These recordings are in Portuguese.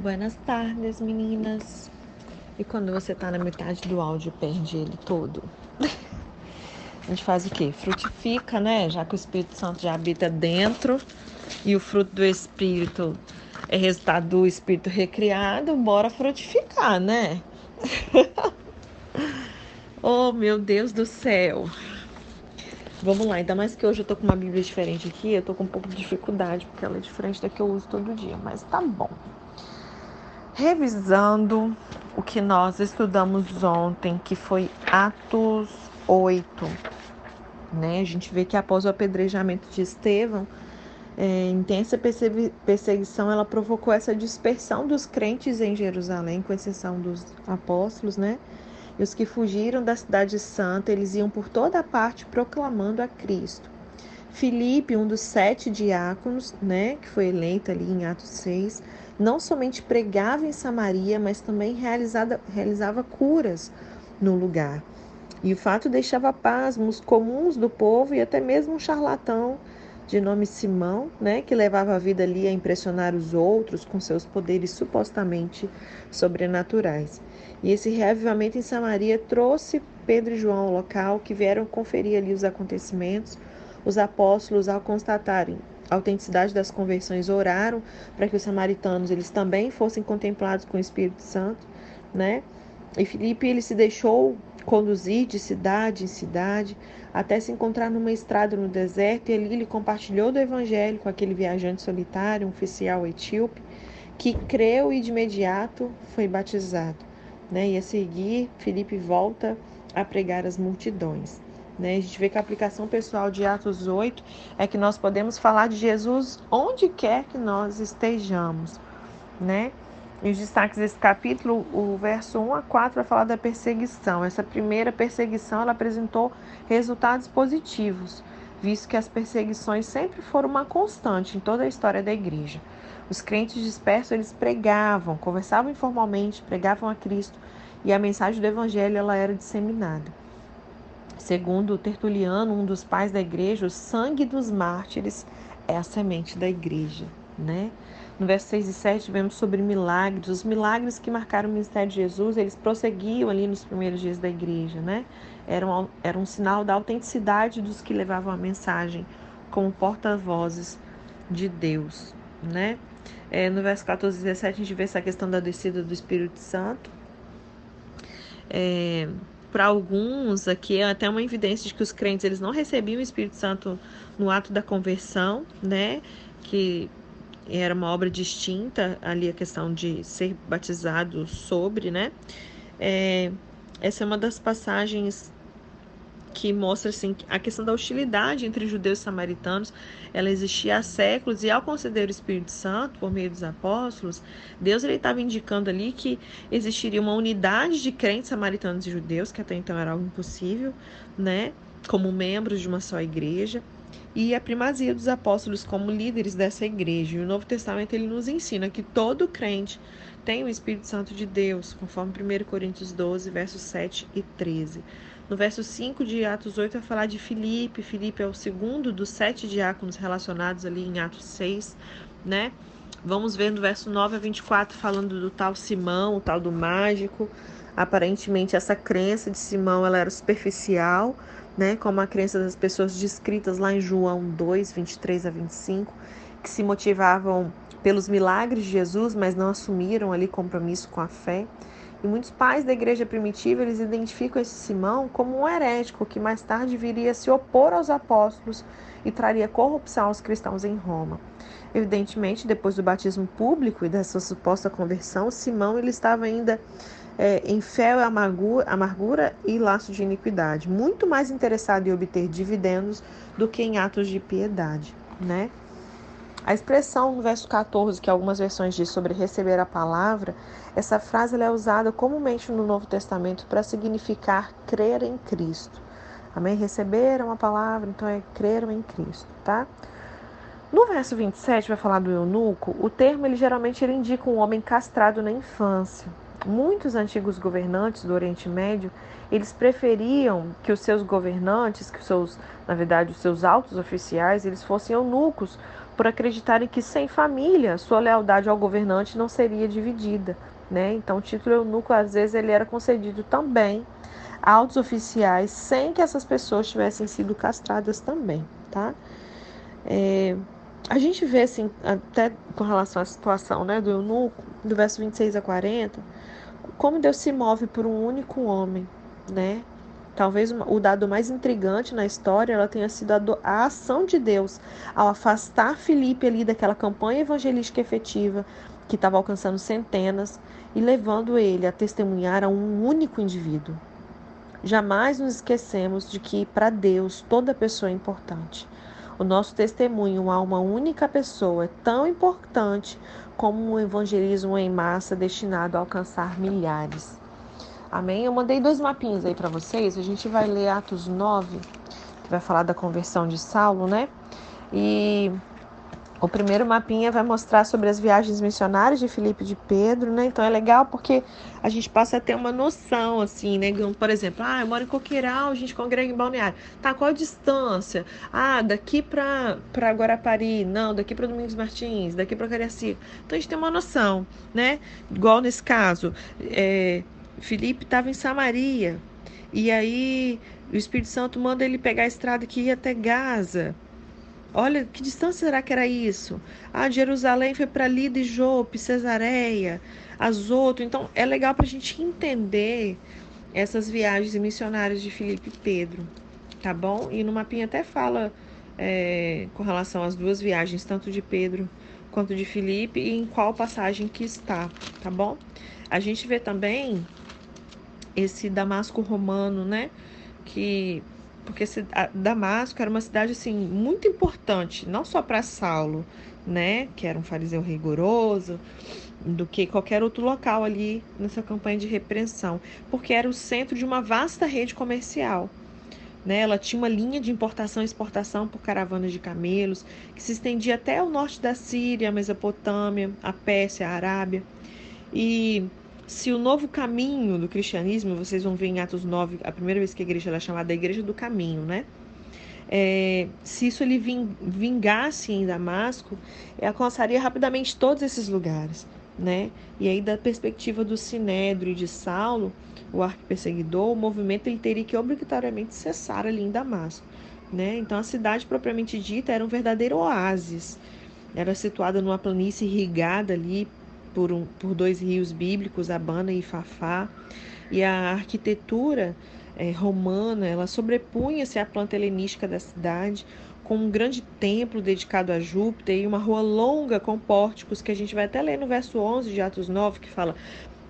Buenas tardes, meninas. E quando você tá na metade do áudio perde ele todo? A gente faz o quê? Frutifica, né? Já que o Espírito Santo já habita dentro e o fruto do Espírito é resultado do Espírito recriado, bora frutificar, né? oh, meu Deus do céu. Vamos lá, ainda mais que hoje eu tô com uma Bíblia diferente aqui, eu tô com um pouco de dificuldade, porque ela é diferente da que eu uso todo dia, mas tá bom revisando o que nós estudamos ontem, que foi Atos 8. Né? A gente vê que após o apedrejamento de Estevão, é, intensa perseguição, ela provocou essa dispersão dos crentes em Jerusalém, com exceção dos apóstolos, né? E os que fugiram da cidade santa, eles iam por toda parte proclamando a Cristo. Filipe, um dos sete diáconos, né, que foi eleito ali em Atos 6, não somente pregava em Samaria, mas também realizava curas no lugar. E o fato deixava pasmos comuns do povo e até mesmo um charlatão de nome Simão, né, que levava a vida ali a impressionar os outros com seus poderes supostamente sobrenaturais. E esse reavivamento em Samaria trouxe Pedro e João ao local, que vieram conferir ali os acontecimentos. Os apóstolos, ao constatarem a autenticidade das conversões, oraram para que os samaritanos eles também fossem contemplados com o Espírito Santo, né? E Filipe ele se deixou conduzir de cidade em cidade até se encontrar numa estrada no deserto e ali ele compartilhou do evangelho com aquele viajante solitário, um oficial etíope, que creu e de imediato foi batizado, né? E a seguir Filipe volta a pregar às multidões. Né? A gente vê que a aplicação pessoal de Atos 8 é que nós podemos falar de Jesus onde quer que nós estejamos. Né? E os destaques desse capítulo, o verso 1 a 4 vai falar da perseguição. Essa primeira perseguição ela apresentou resultados positivos, visto que as perseguições sempre foram uma constante em toda a história da igreja. Os crentes dispersos eles pregavam, conversavam informalmente, pregavam a Cristo e a mensagem do evangelho ela era disseminada. Segundo Tertuliano, um dos pais da igreja, o sangue dos mártires é a semente da igreja, né? No verso 6 e 7 vemos sobre milagres. Os milagres que marcaram o ministério de Jesus, eles prosseguiam ali nos primeiros dias da igreja, né? Era um, era um sinal da autenticidade dos que levavam a mensagem como porta-vozes de Deus, né? É, no verso 14 e 17 a gente vê essa questão da descida do Espírito Santo. É, para alguns aqui é até uma evidência de que os crentes eles não recebiam o Espírito Santo no ato da conversão, né? Que era uma obra distinta ali a questão de ser batizado sobre, né? É, essa é uma das passagens que mostra assim a questão da hostilidade entre judeus e samaritanos, ela existia há séculos e ao conceder o Espírito Santo por meio dos apóstolos, Deus ele estava indicando ali que existiria uma unidade de crentes samaritanos e judeus, que até então era algo impossível, né, como membros de uma só igreja, e a primazia dos apóstolos como líderes dessa igreja. E o Novo Testamento ele nos ensina que todo crente tem o Espírito Santo de Deus, conforme 1 Coríntios 12, versos 7 e 13. No verso 5 de Atos 8 vai falar de Filipe. Filipe é o segundo dos sete diáconos relacionados ali em Atos 6, né? Vamos ver no verso 9 a 24 falando do tal Simão, o tal do mágico. Aparentemente essa crença de Simão ela era superficial, né? Como a crença das pessoas descritas lá em João 2, 23 a 25, que se motivavam pelos milagres de Jesus, mas não assumiram ali compromisso com a fé. E muitos pais da igreja primitiva eles identificam esse Simão como um herético que mais tarde viria se opor aos apóstolos e traria corrupção aos cristãos em Roma. Evidentemente, depois do batismo público e dessa suposta conversão, Simão ele estava ainda é, em fé, amargura, amargura e laço de iniquidade, muito mais interessado em obter dividendos do que em atos de piedade, né? A expressão no verso 14, que algumas versões diz sobre receber a palavra, essa frase é usada comumente no Novo Testamento para significar crer em Cristo. Amém? Receberam a palavra, então é creram em Cristo, tá? No verso 27 vai falar do eunuco, o termo ele geralmente ele indica um homem castrado na infância. Muitos antigos governantes do Oriente Médio, eles preferiam que os seus governantes, que os seus, na verdade, os seus altos oficiais, eles fossem eunucos, por acreditarem que sem família sua lealdade ao governante não seria dividida. Né? Então, o título eunuco, às vezes, ele era concedido também a altos oficiais sem que essas pessoas tivessem sido castradas também. Tá? É, a gente vê, assim, até com relação à situação né, do eunuco, do verso 26 a 40, como Deus se move por um único homem, né? Talvez o dado mais intrigante na história ela tenha sido a, do, a ação de Deus ao afastar Filipe ali daquela campanha evangelística efetiva que estava alcançando centenas e levando ele a testemunhar a um único indivíduo. Jamais nos esquecemos de que para Deus toda pessoa é importante. O nosso testemunho a uma única pessoa é tão importante como um evangelismo em massa destinado a alcançar milhares. Amém? Eu mandei dois mapinhas aí para vocês. A gente vai ler Atos 9, que vai falar da conversão de Saulo, né? E o primeiro mapinha vai mostrar sobre as viagens missionárias de Filipe e de Pedro, né? Então é legal porque a gente passa a ter uma noção, assim, né? Por exemplo, ah, eu moro em Coqueiral, a gente congrega em Balneário. Tá, qual a distância? Ah, daqui para Guarapari, não, daqui para Domingos Martins, daqui para Cariacica. Então a gente tem uma noção, né? Igual nesse caso, é, Filipe estava em Samaria. E aí o Espírito Santo manda ele pegar a estrada que ia até Gaza. Olha, que distância será que era isso? Ah, Jerusalém foi para Lida e Jope, Cesareia, Azoto. Então, é legal para a gente entender essas viagens missionárias de Filipe e Pedro, tá bom? E no mapinha até fala é, com relação às duas viagens, tanto de Pedro quanto de Filipe, e em qual passagem que está, tá bom? A gente vê também esse Damasco romano, né? Que porque esse, Damasco era uma cidade assim muito importante, não só para Saulo, né, que era um fariseu rigoroso, do que qualquer outro local ali nessa campanha de repreensão, porque era o centro de uma vasta rede comercial. Né? Ela tinha uma linha de importação e exportação por caravanas de camelos, que se estendia até o norte da Síria, a Mesopotâmia, a Pérsia, a Arábia. E se o novo caminho do cristianismo, vocês vão ver em Atos 9, a primeira vez que a igreja é chamada a Igreja do Caminho, né? É, se isso ele vingasse em Damasco, alcançaria rapidamente todos esses lugares, né? E aí, da perspectiva do Sinédrio e de Saulo, o arco-perseguidor, o movimento ele teria que obrigatoriamente cessar ali em Damasco, né? Então, a cidade propriamente dita era um verdadeiro oásis. Era situada numa planície irrigada ali por, um, por dois rios bíblicos, Abana e Fafá, e a arquitetura é, romana ela sobrepunha-se à planta helenística da cidade, com um grande templo dedicado a Júpiter e uma rua longa com pórticos, que a gente vai até ler no verso 11 de Atos 9, que fala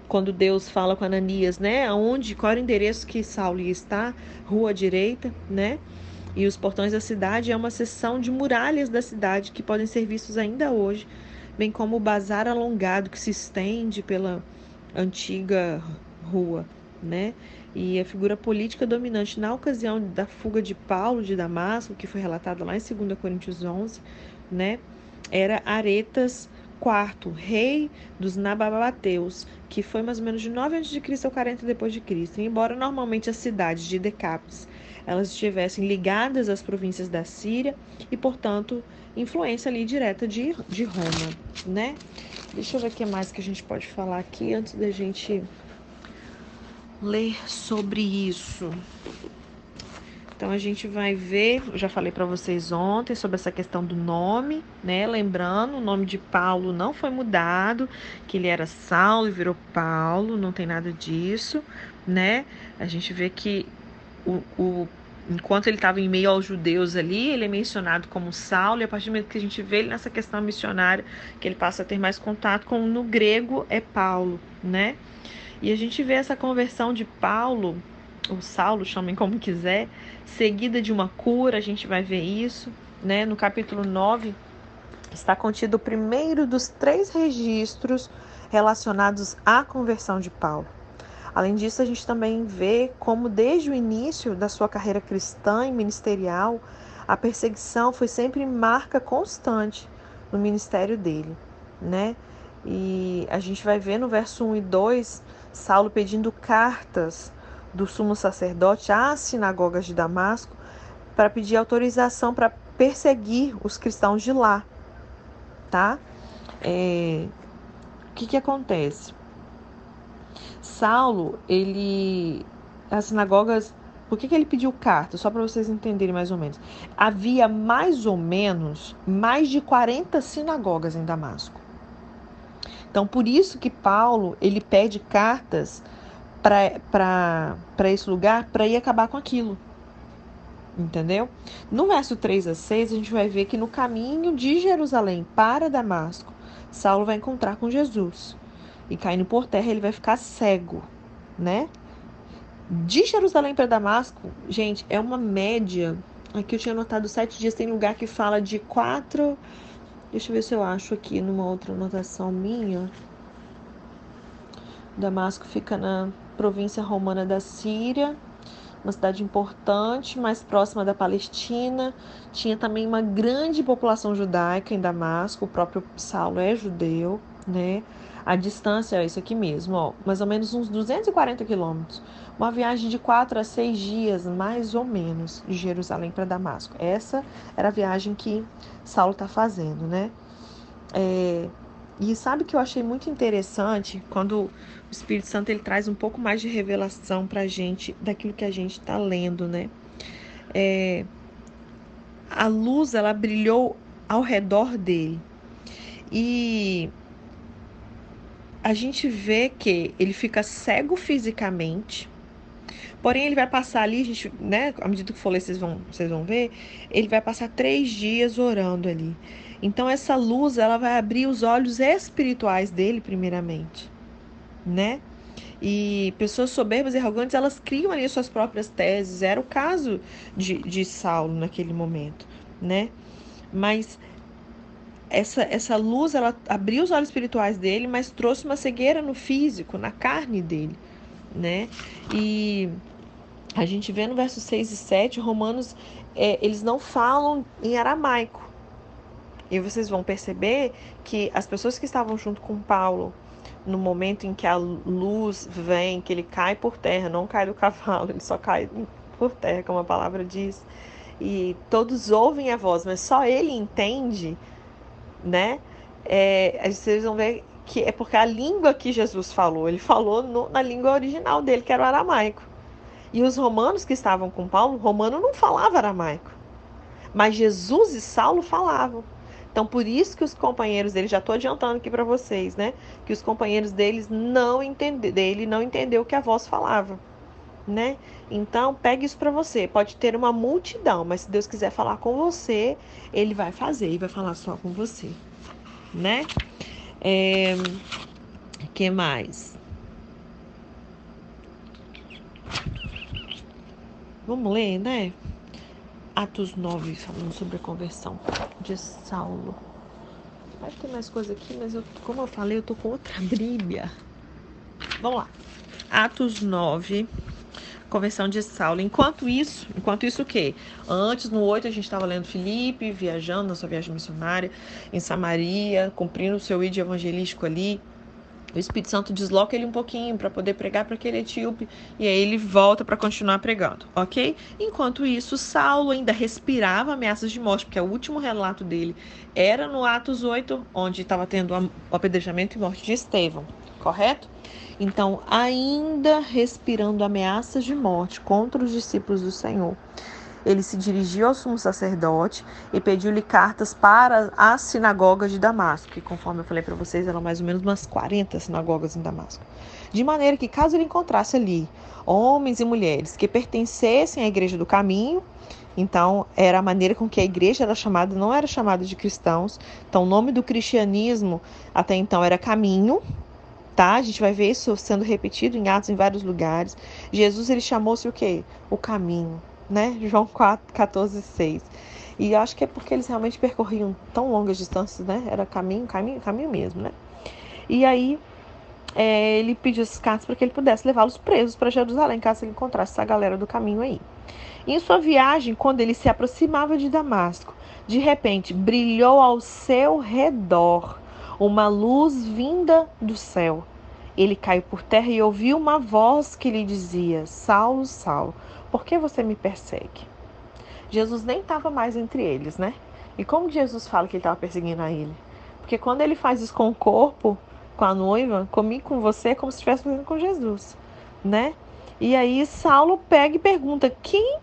quando Deus fala com Ananias, né? Aonde, qual era o endereço que Saulo estar? Rua direita, né? E os portões da cidade é uma seção de muralhas da cidade que podem ser vistos ainda hoje bem como o bazar alongado que se estende pela antiga rua, né? E a figura política dominante na ocasião da fuga de Paulo de Damasco, que foi relatada lá em 2 Coríntios 11, né? Era Aretas IV, rei dos Nababateus, que foi mais ou menos de 9 a.C. a 40 depois de Cristo. embora normalmente as cidades de Decápolis elas estivessem ligadas às províncias da Síria e, portanto, influência ali direta de, de Roma, né? Deixa eu ver o que mais que a gente pode falar aqui antes da gente ler sobre isso. Então a gente vai ver, eu já falei para vocês ontem sobre essa questão do nome, né? Lembrando, o nome de Paulo não foi mudado, que ele era Saulo e virou Paulo, não tem nada disso, né? A gente vê que o, o enquanto ele estava em meio aos judeus ali, ele é mencionado como Saulo, e a partir do momento que a gente vê ele nessa questão missionária, que ele passa a ter mais contato com no grego é Paulo, né? E a gente vê essa conversão de Paulo, ou Saulo, chamem como quiser, seguida de uma cura, a gente vai ver isso, né? No capítulo 9 está contido o primeiro dos três registros relacionados à conversão de Paulo. Além disso, a gente também vê como, desde o início da sua carreira cristã e ministerial, a perseguição foi sempre marca constante no ministério dele, né? E a gente vai ver no verso 1 e 2 Saulo pedindo cartas do sumo sacerdote às sinagogas de Damasco para pedir autorização para perseguir os cristãos de lá, tá? É, o que que acontece? Saulo, ele as sinagogas por que, que ele pediu carta? Só para vocês entenderem mais ou menos. Havia mais ou menos mais de 40 sinagogas em Damasco. Então, por isso que Paulo ele pede cartas para esse lugar para ir acabar com aquilo. Entendeu? No verso 3 a 6, a gente vai ver que no caminho de Jerusalém para Damasco, Saulo vai encontrar com Jesus. E caindo por terra, ele vai ficar cego, né? De Jerusalém para Damasco, gente, é uma média. Aqui eu tinha anotado sete dias. Tem lugar que fala de quatro. Deixa eu ver se eu acho aqui numa outra anotação minha. Damasco fica na província romana da Síria, uma cidade importante, mais próxima da Palestina. Tinha também uma grande população judaica em Damasco. O próprio Saulo é judeu, né? A distância é isso aqui mesmo, ó, mais ou menos uns 240 quilômetros. Uma viagem de quatro a seis dias, mais ou menos, de Jerusalém para Damasco. Essa era a viagem que Saulo está fazendo, né? É, e sabe que eu achei muito interessante quando o Espírito Santo ele traz um pouco mais de revelação para a gente daquilo que a gente está lendo, né? É, a luz ela brilhou ao redor dele e a gente vê que ele fica cego fisicamente, porém ele vai passar ali, a gente, né, à medida que for ler, vocês vão, vocês vão ver, ele vai passar três dias orando ali. Então essa luz, ela vai abrir os olhos espirituais dele, primeiramente, né? E pessoas soberbas e arrogantes, elas criam ali suas próprias teses. Era o caso de, de Saulo naquele momento, né? Mas essa, essa luz ela abriu os olhos espirituais dele, mas trouxe uma cegueira no físico, na carne dele, né? E a gente vê no verso 6 e 7, Romanos, é, eles não falam em aramaico. E vocês vão perceber que as pessoas que estavam junto com Paulo, no momento em que a luz vem, que ele cai por terra, não cai do cavalo, ele só cai por terra, como a palavra diz, e todos ouvem a voz, mas só ele entende né? É, vocês vão ver que é porque a língua que Jesus falou, ele falou no, na língua original dele, que era o aramaico. E os romanos que estavam com Paulo, romano não falava aramaico. Mas Jesus e Saulo falavam. Então, por isso que os companheiros dele, já estou adiantando aqui para vocês, né? Que os companheiros deles não entende, dele não entendeu o que a voz falava né? Então, pegue isso para você. Pode ter uma multidão, mas se Deus quiser falar com você, ele vai fazer e vai falar só com você, né? É... que mais? Vamos ler, né? Atos 9, falando sobre a conversão de Saulo. Vai ter mais coisa aqui, mas eu, como eu falei, eu tô com outra Bíblia. Vamos lá. Atos 9, conversão de Saulo. Enquanto isso, enquanto isso o quê? Antes, no 8, a gente estava lendo Filipe, viajando na sua viagem missionária em Samaria, cumprindo o seu ídolo evangelístico ali. O Espírito Santo desloca ele um pouquinho para poder pregar para aquele etíope e aí ele volta para continuar pregando, ok? Enquanto isso, Saulo ainda respirava ameaças de morte, porque o último relato dele era no Atos 8, onde estava tendo o apedrejamento e morte de Estevão, correto? Então, ainda respirando ameaças de morte contra os discípulos do Senhor, ele se dirigiu ao sumo sacerdote e pediu-lhe cartas para as sinagogas de Damasco, que conforme eu falei para vocês, eram mais ou menos umas 40 sinagogas em Damasco. De maneira que, caso ele encontrasse ali homens e mulheres que pertencessem à igreja do caminho, então, era a maneira com que a igreja era chamada, não era chamada de cristãos. Então, o nome do cristianismo até então era caminho, tá? A gente vai ver isso sendo repetido em Atos em vários lugares. Jesus ele chamou-se o quê? O caminho, né? João 4, 14, 6. E acho que é porque eles realmente percorriam tão longas distâncias, né? Era caminho, caminho, caminho mesmo, né? E aí é, ele pediu esses cartas para que ele pudesse levá-los presos para Jerusalém, caso ele encontrasse essa galera do caminho aí. Em sua viagem, quando ele se aproximava de Damasco, de repente brilhou ao seu redor uma luz vinda do céu. Ele caiu por terra e ouviu uma voz que lhe dizia: Saulo, Saulo, por que você me persegue? Jesus nem estava mais entre eles, né? E como Jesus fala que ele estava perseguindo a ele? Porque quando ele faz isso com o corpo, com a noiva, comigo, com você, é como se estivesse fazendo com Jesus, né? E aí Saulo pega e pergunta: Quem,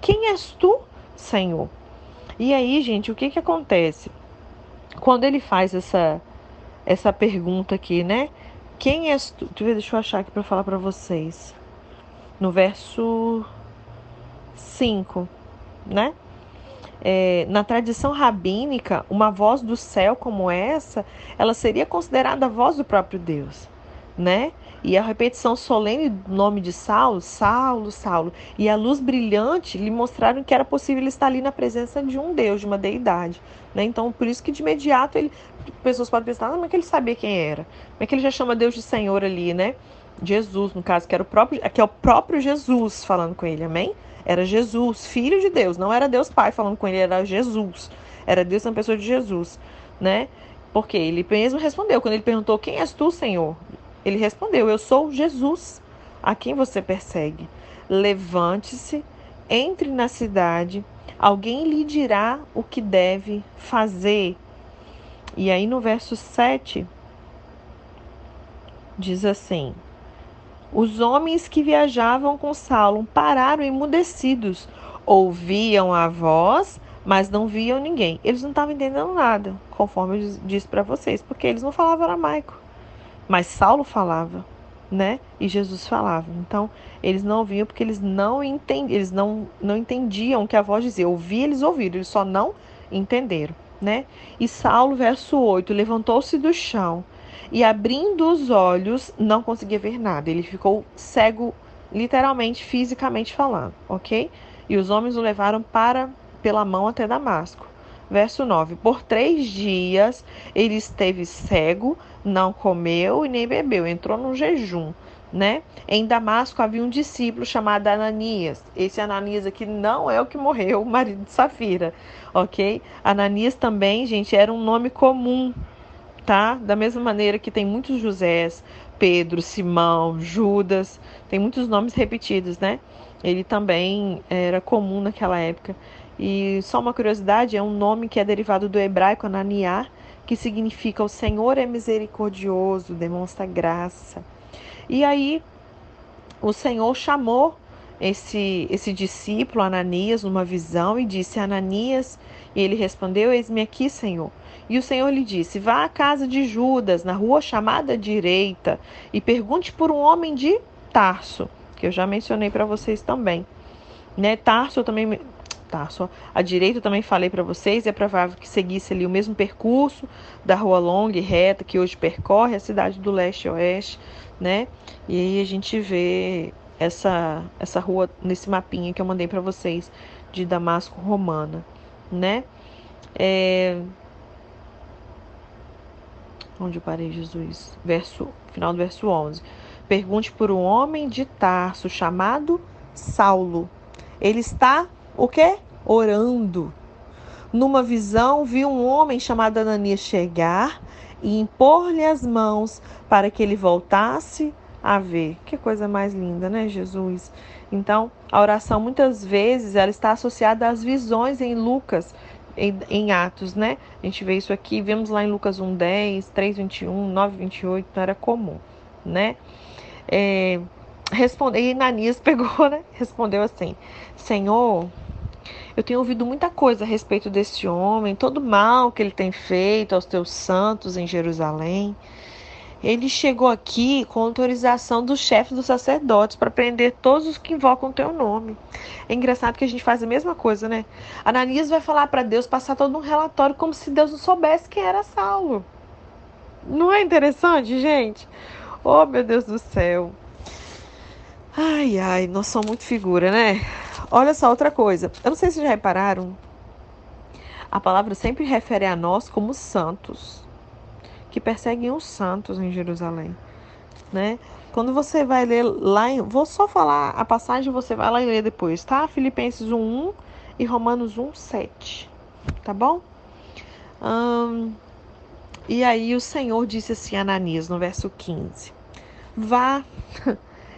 quem és tu, Senhor? E aí, gente, o que que acontece? Quando ele faz essa essa pergunta aqui, né? Quem és tu? Deixa eu achar aqui para falar para vocês. No verso 5, né? É, na tradição rabínica, uma voz do céu como essa, ela seria considerada a voz do próprio Deus, né? E a repetição solene do nome de Saulo, Saulo, Saulo, e a luz brilhante lhe mostraram que era possível ele estar ali na presença de um Deus, de uma deidade. Né? Então, por isso que de imediato ele, pessoas podem pensar, como é que ele sabia quem era? Como é que ele já chama Deus de Senhor ali, né? Jesus, no caso, que era o próprio, que é o próprio Jesus falando com ele, amém? Era Jesus, filho de Deus, não era Deus Pai falando com ele, era Jesus. Era Deus na pessoa de Jesus, né? Porque ele mesmo respondeu, quando ele perguntou: Quem és tu, Senhor? Ele respondeu: Eu sou Jesus, a quem você persegue. Levante-se, entre na cidade, alguém lhe dirá o que deve fazer. E aí no verso 7 diz assim: os homens que viajavam com Saulo pararam emudecidos, ouviam a voz, mas não viam ninguém. Eles não estavam entendendo nada, conforme eu disse para vocês, porque eles não falavam aramaico. Mas Saulo falava, né? E Jesus falava. Então, eles não ouviam porque eles não entendiam, eles não, não entendiam o que a voz dizia. Ouvia, eles ouviram, eles só não entenderam, né? E Saulo, verso 8, levantou-se do chão e abrindo os olhos não conseguia ver nada. Ele ficou cego, literalmente, fisicamente falando, ok? E os homens o levaram para pela mão até Damasco. Verso 9: Por três dias ele esteve cego, não comeu e nem bebeu, entrou num jejum. Né? Em Damasco havia um discípulo chamado Ananias. Esse Ananias aqui não é o que morreu, o marido de Safira, ok? Ananias também, gente, era um nome comum tá? Da mesma maneira que tem muitos Josés, Pedro, Simão, Judas, tem muitos nomes repetidos, né? Ele também era comum naquela época. E só uma curiosidade, é um nome que é derivado do hebraico Ananiá, que significa o Senhor é misericordioso, demonstra graça. E aí o Senhor chamou esse esse discípulo Ananias numa visão e disse: Ananias, e ele respondeu: Eis-me aqui, Senhor. E o Senhor lhe disse: Vá à casa de Judas, na rua chamada direita, e pergunte por um homem de Tarso, que eu já mencionei para vocês também. Né? Tarso também Tarso, à direita eu também falei para vocês, é provável que seguisse ali o mesmo percurso da rua longa e reta que hoje percorre a cidade do leste e oeste, né? E aí a gente vê essa essa rua nesse mapinha que eu mandei para vocês de Damasco romana, né? É, onde eu parei, Jesus? Verso, final do verso 11. Pergunte por um homem de Tarso chamado Saulo. Ele está o quê? Orando. Numa visão, viu um homem chamado Ananias chegar e impor-lhe as mãos para que ele voltasse a ver. Que coisa mais linda, né, Jesus? Então, a oração muitas vezes ela está associada às visões em Lucas em, em, Atos, né? A gente vê isso aqui, vemos lá em Lucas 1:10, 3:21, 9:28, não era comum, né? É, responde, e Ananias pegou, né? Respondeu assim: Senhor, eu tenho ouvido muita coisa a respeito desse homem, todo mal que ele tem feito aos teus santos em Jerusalém. Ele chegou aqui com autorização dos chefes dos sacerdotes para prender todos os que invocam o teu nome. É engraçado que a gente faz a mesma coisa, né? Ananias vai falar para Deus, passar todo um relatório como se Deus não soubesse quem era Saulo. Não é interessante, gente? Oh, meu Deus do céu. Ai, ai, nós somos muito figura, né? Olha só outra coisa. Eu não sei se já repararam. A palavra sempre refere a nós como santos que perseguem os santos em Jerusalém, né? Quando você vai ler lá, em, vou só falar a passagem, você vai lá e lê depois, tá? Filipenses 1:1 e Romanos 1:7, tá bom? Hum, e aí o Senhor disse assim a Ananias no verso 15: Vá,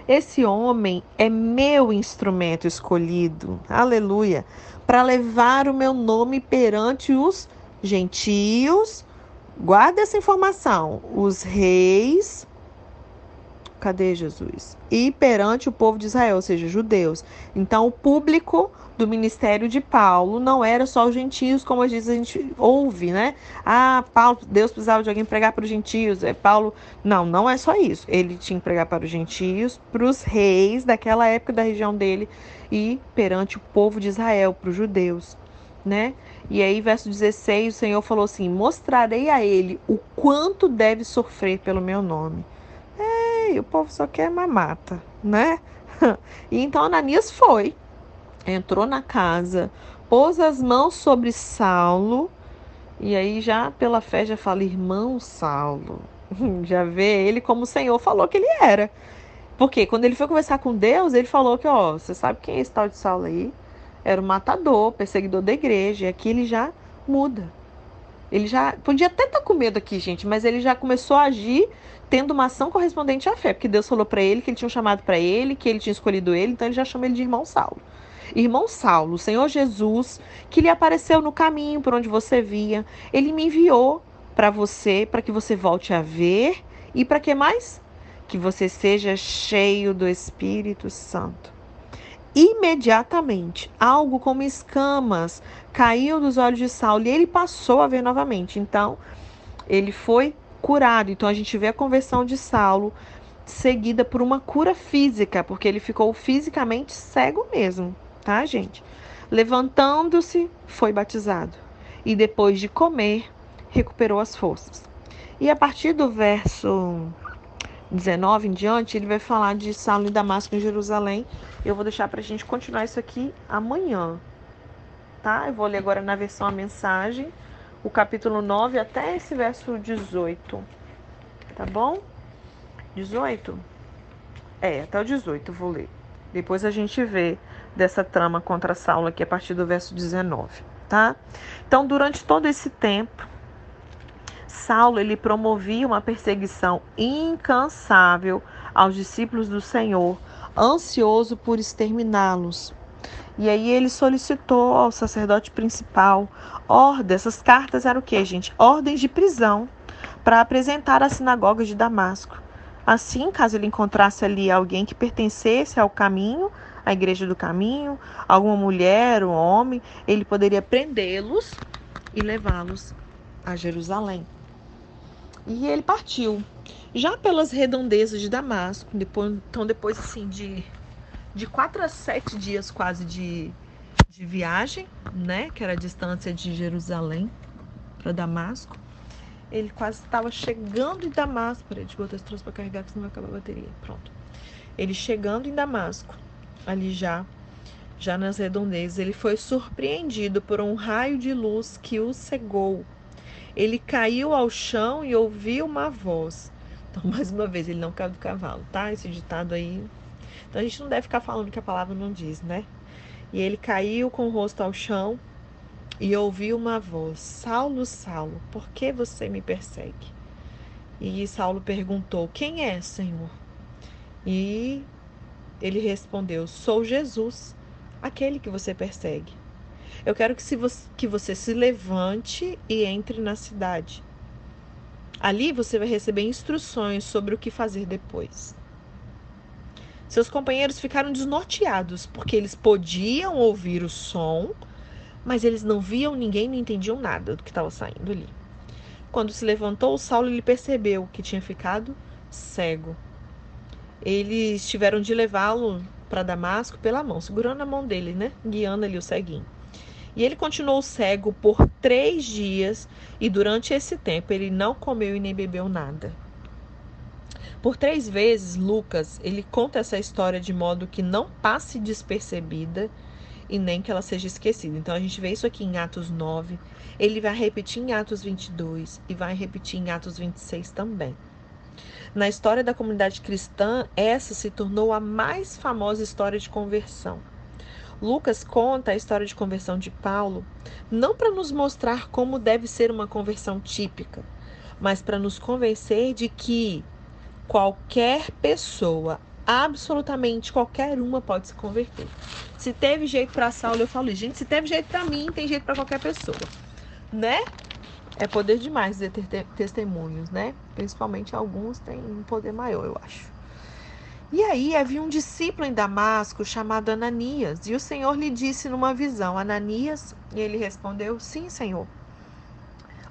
esse homem é meu instrumento escolhido, aleluia, para levar o meu nome perante os gentios Guarda essa informação. Os reis Cadê Jesus? E perante o povo de Israel, ou seja, judeus. Então, o público do ministério de Paulo não era só os gentios, como às vezes a gente ouve, né? Ah, Paulo, Deus precisava de alguém pregar para os gentios. É Paulo. Não, não é só isso. Ele tinha que pregar para os gentios, para os reis daquela época da região dele e perante o povo de Israel, para os judeus, né? E aí, verso 16, o Senhor falou assim: Mostrarei a ele o quanto deve sofrer pelo meu nome. É, o povo só quer mamata, né? E então Ananias foi entrou na casa, pôs as mãos sobre Saulo, e aí já pela fé já fala, irmão Saulo, já vê ele como o Senhor falou que ele era. Porque quando ele foi conversar com Deus, ele falou que, ó, você sabe quem é esse tal de Saulo aí? Era o matador, perseguidor da igreja, e aqui ele já muda. Ele já podia até estar tá com medo aqui, gente, mas ele já começou a agir tendo uma ação correspondente à fé, porque Deus falou para ele que ele tinha um chamado para ele, que ele tinha escolhido ele, então ele já chama ele de irmão Saulo. Irmão Saulo, o Senhor Jesus, que lhe apareceu no caminho por onde você via, ele me enviou para você, para que você volte a ver e para que mais? Que você seja cheio do Espírito Santo. Imediatamente, algo como escamas caiu dos olhos de Saulo e ele passou a ver novamente. Então, ele foi curado. Então, a gente vê a conversão de Saulo seguida por uma cura física, porque ele ficou fisicamente cego mesmo tá, gente? Levantando-se, foi batizado. E depois de comer, recuperou as forças. E a partir do verso 19 em diante, ele vai falar de Saulo e Damasco em Jerusalém. Eu vou deixar para a gente continuar isso aqui amanhã, tá? Eu vou ler agora na versão a mensagem, o capítulo 9 até esse verso 18, tá bom? 18? É, até o 18 eu vou ler. Depois a gente vê dessa trama contra Saulo aqui a partir do verso 19, tá? Então, durante todo esse tempo, Saulo ele promovia uma perseguição incansável aos discípulos do Senhor, ansioso por exterminá-los. E aí ele solicitou ao sacerdote principal ordem. Essas cartas eram o que, gente? Ordens de prisão para apresentar às sinagogas de Damasco. Assim, caso ele encontrasse ali alguém que pertencesse ao caminho, à igreja do caminho, alguma mulher, um homem, ele poderia prendê-los e levá-los a Jerusalém. E ele partiu. Já pelas redondezas de Damasco, depois, então depois assim de, de quatro a sete dias quase de, de viagem, né? Que era a distância de Jerusalém para Damasco ele quase estava chegando em Damasco. Peraí, deixa eu botar esse troço para carregar, que senão vai acabar a bateria. Pronto. Ele chegando em Damasco, ali já, já nas redondezas, ele foi surpreendido por um raio de luz que o cegou. Ele caiu ao chão e ouviu uma voz. Então, mais uma vez, ele não caiu do cavalo, tá? Esse ditado aí. Então, a gente não deve ficar falando que a palavra não diz, né? E ele caiu com o rosto ao chão e ouviu uma voz: Saulo, Saulo, por que você me persegue? E Saulo perguntou: Quem é, Senhor? E ele respondeu: Sou Jesus, aquele que você persegue. Eu quero que, se você, que você se levante e entre na cidade. Ali você vai receber instruções sobre o que fazer depois. Seus companheiros ficaram desnorteados porque eles podiam ouvir o som, mas eles não viam ninguém, não entendiam nada do que estava saindo ali. Quando se levantou, Saulo lhe percebeu que tinha ficado cego. Eles tiveram de levá-lo para Damasco pela mão, segurando a mão dele, né? Guiando ali o ceguinho. E ele continuou cego por três dias, e durante esse tempo ele não comeu e nem bebeu nada. Por três vezes, Lucas ele conta essa história de modo que não passe despercebida e nem que ela seja esquecida. Então a gente vê isso aqui em Atos 9, ele vai repetir em Atos 22 e vai repetir em Atos 26 também. Na história da comunidade cristã, essa se tornou a mais famosa história de conversão. Lucas conta a história de conversão de Paulo não para nos mostrar como deve ser uma conversão típica, mas para nos convencer de que qualquer pessoa absolutamente qualquer uma pode se converter. Se teve jeito para Saulo, eu falo, gente, se teve jeito para mim, tem jeito para qualquer pessoa, né? É poder demais de ter testemunhos, né? Principalmente alguns têm um poder maior, eu acho. E aí havia um discípulo em Damasco chamado Ananias, e o Senhor lhe disse numa visão: Ananias, e ele respondeu: Sim, Senhor.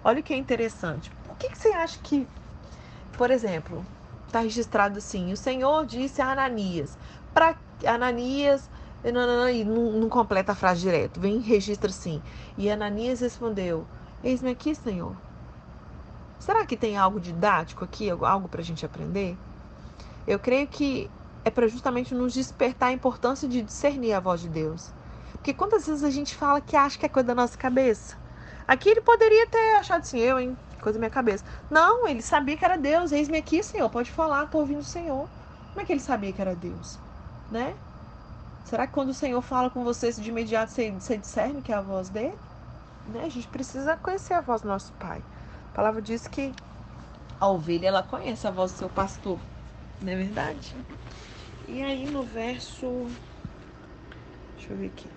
Olha que é interessante. Por que, que você acha que, por exemplo, está registrado assim: o Senhor disse a Ananias, para Ananias, e não, não completa a frase direto, vem registra assim. E Ananias respondeu: Eis-me aqui, Senhor. Será que tem algo didático aqui, algo para a gente aprender? Eu creio que é para justamente nos despertar a importância de discernir a voz de Deus. Porque quantas vezes a gente fala que acha que é coisa da nossa cabeça? Aqui ele poderia ter achado assim, eu, hein? Coisa da minha cabeça. Não, ele sabia que era Deus. Eis-me aqui, Senhor. Pode falar, tô ouvindo o Senhor. Como é que ele sabia que era Deus? Né? Será que quando o Senhor fala com você, de imediato você, você discerne que é a voz dele? Né? A gente precisa conhecer a voz do nosso Pai. A palavra diz que a ovelha ela conhece a voz do seu pastor, não é verdade? E aí no verso. Deixa eu ver aqui.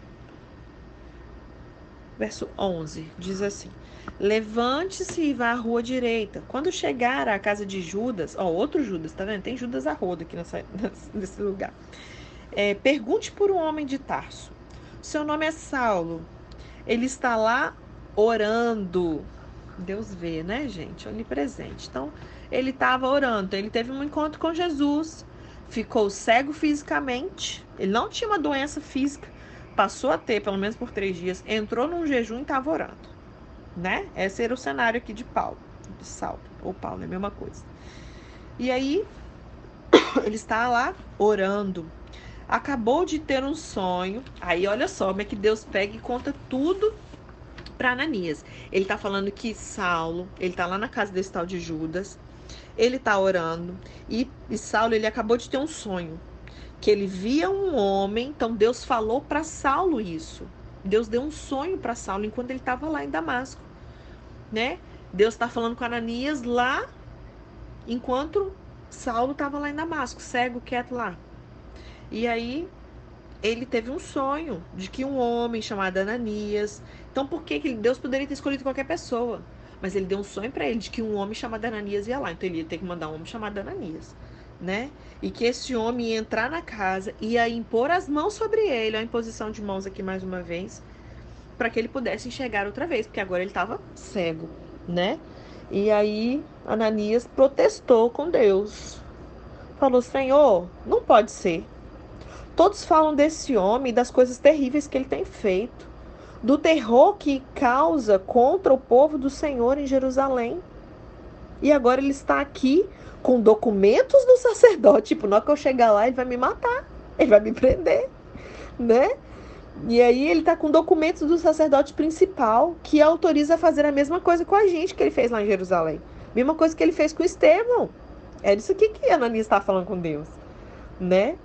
Verso 11 diz assim: Levante-se e vá à rua direita. Quando chegar à casa de Judas, ó, outro Judas, tá vendo? Tem Judas a roda aqui nessa, nesse lugar. É, pergunte por um homem de Tarso. Seu nome é Saulo. Ele está lá orando. Deus vê, né, gente? Onipresente. Então, ele estava orando. Ele teve um encontro com Jesus. Ficou cego fisicamente. Ele não tinha uma doença física. Passou a ter, pelo menos por três dias. Entrou num jejum e estava orando. Né? Esse era o cenário aqui de Paulo. De Saulo. Ou Paulo, é a mesma coisa. E aí, ele está lá orando. Acabou de ter um sonho. Aí, olha só como é que Deus pega e conta tudo para Ananias. Ele tá falando que Saulo, ele tá lá na casa desse tal de Judas, ele tá orando e, e Saulo ele acabou de ter um sonho que ele via um homem, então Deus falou para Saulo isso. Deus deu um sonho para Saulo enquanto ele estava lá em Damasco, né? Deus está falando com Ananias lá enquanto Saulo estava lá em Damasco, cego, quieto lá. E aí ele teve um sonho de que um homem chamado Ananias. Então, por que Deus poderia ter escolhido qualquer pessoa? Mas ele deu um sonho para ele de que um homem chamado Ananias ia lá. Então, ele ia ter que mandar um homem chamado Ananias, né? E que esse homem ia entrar na casa, ia impor as mãos sobre ele, a imposição de mãos aqui mais uma vez, para que ele pudesse enxergar outra vez, porque agora ele estava cego, né? E aí, Ananias protestou com Deus. Falou: Senhor, não pode ser. Todos falam desse homem das coisas terríveis que ele tem feito, do terror que causa contra o povo do Senhor em Jerusalém. E agora ele está aqui com documentos do sacerdote. Tipo, na hora que eu chegar lá, ele vai me matar, ele vai me prender, né? E aí ele está com documentos do sacerdote principal que autoriza a fazer a mesma coisa com a gente que ele fez lá em Jerusalém. Mesma coisa que ele fez com Estevão. É isso aqui que Ananias está falando com Deus, né?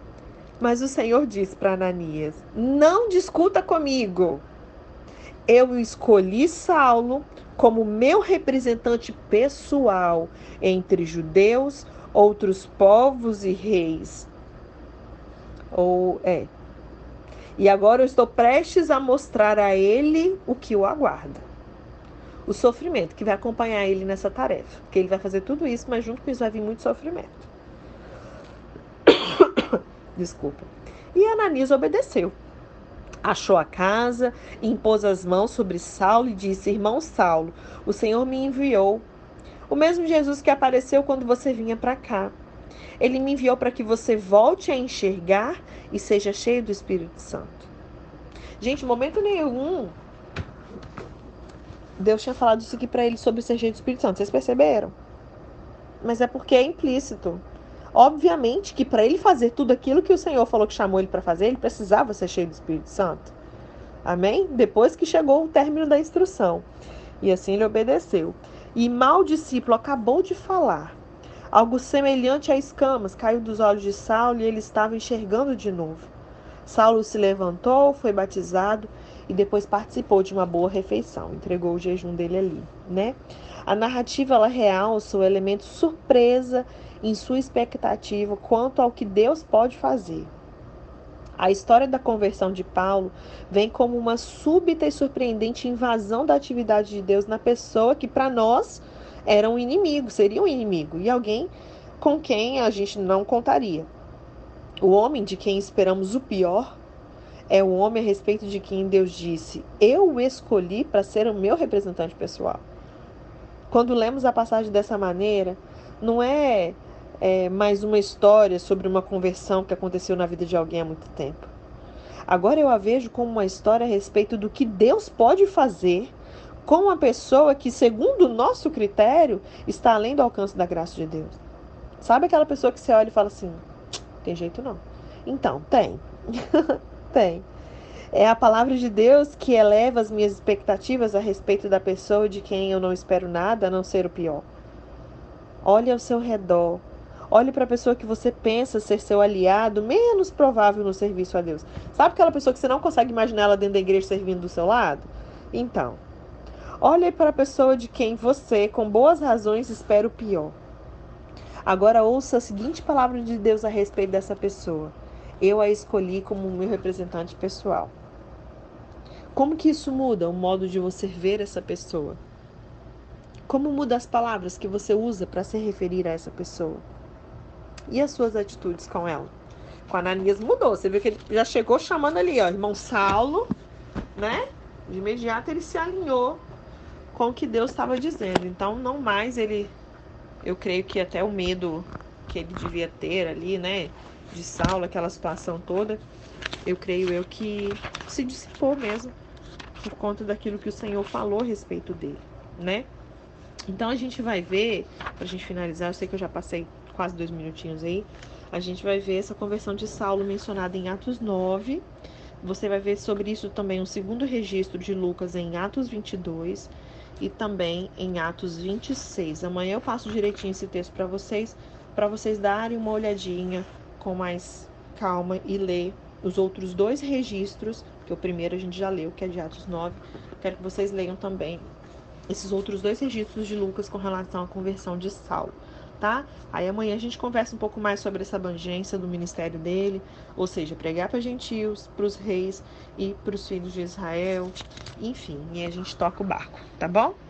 Mas o Senhor disse para Ananias: Não discuta comigo. Eu escolhi Saulo como meu representante pessoal entre judeus, outros povos e reis. Ou é. E agora eu estou prestes a mostrar a ele o que o aguarda. O sofrimento que vai acompanhar ele nessa tarefa. Porque ele vai fazer tudo isso, mas junto com isso vai vir muito sofrimento. Desculpa. E Ananias obedeceu. Achou a casa, impôs as mãos sobre Saulo e disse: Irmão Saulo, o Senhor me enviou. O mesmo Jesus que apareceu quando você vinha para cá. Ele me enviou para que você volte a enxergar e seja cheio do Espírito Santo. Gente, momento nenhum Deus tinha falado isso aqui para ele sobre ser cheio do Espírito Santo. Vocês perceberam? Mas é porque é implícito. Obviamente que para ele fazer tudo aquilo que o Senhor falou que chamou ele para fazer, ele precisava ser cheio do Espírito Santo. Amém? Depois que chegou o término da instrução. E assim ele obedeceu. E mal discípulo acabou de falar. Algo semelhante a escamas caiu dos olhos de Saulo e ele estava enxergando de novo. Saulo se levantou, foi batizado e depois participou de uma boa refeição, entregou o jejum dele ali, né? A narrativa ela realça o elemento surpresa em sua expectativa quanto ao que Deus pode fazer. A história da conversão de Paulo vem como uma súbita e surpreendente invasão da atividade de Deus na pessoa que para nós era um inimigo, seria um inimigo e alguém com quem a gente não contaria. O homem de quem esperamos o pior é o homem a respeito de quem Deus disse: Eu o escolhi para ser o meu representante pessoal. Quando lemos a passagem dessa maneira, não é é, mais uma história sobre uma conversão que aconteceu na vida de alguém há muito tempo. Agora eu a vejo como uma história a respeito do que Deus pode fazer com uma pessoa que, segundo o nosso critério, está além do alcance da graça de Deus. Sabe aquela pessoa que você olha e fala assim: tem jeito não? Então, tem. tem. É a palavra de Deus que eleva as minhas expectativas a respeito da pessoa de quem eu não espero nada a não ser o pior. Olhe ao seu redor Olhe para a pessoa que você pensa ser seu aliado, menos provável no serviço a Deus. Sabe aquela pessoa que você não consegue imaginar ela dentro da igreja servindo do seu lado? Então, olhe para a pessoa de quem você, com boas razões, espera o pior. Agora ouça a seguinte palavra de Deus a respeito dessa pessoa. Eu a escolhi como meu representante pessoal. Como que isso muda o modo de você ver essa pessoa? Como muda as palavras que você usa para se referir a essa pessoa? E as suas atitudes com ela? Com Ananias mudou. Você viu que ele já chegou chamando ali, ó, irmão Saulo, né? De imediato ele se alinhou com o que Deus estava dizendo. Então, não mais ele. Eu creio que até o medo que ele devia ter ali, né? De Saulo, aquela situação toda. Eu creio eu que se dissipou mesmo. Por conta daquilo que o Senhor falou a respeito dele, né? Então a gente vai ver, pra gente finalizar, eu sei que eu já passei quase dois minutinhos aí, a gente vai ver essa conversão de Saulo mencionada em Atos 9. Você vai ver sobre isso também um segundo registro de Lucas em Atos 22 e também em Atos 26. Amanhã eu passo direitinho esse texto para vocês, para vocês darem uma olhadinha com mais calma e ler os outros dois registros, que o primeiro a gente já leu, que é de Atos 9. Quero que vocês leiam também esses outros dois registros de Lucas com relação à conversão de Saulo tá? Aí amanhã a gente conversa um pouco mais sobre essa abrangência do ministério dele, ou seja, pregar para gentios, para os reis e para os filhos de Israel, enfim, e a gente toca o barco, tá bom?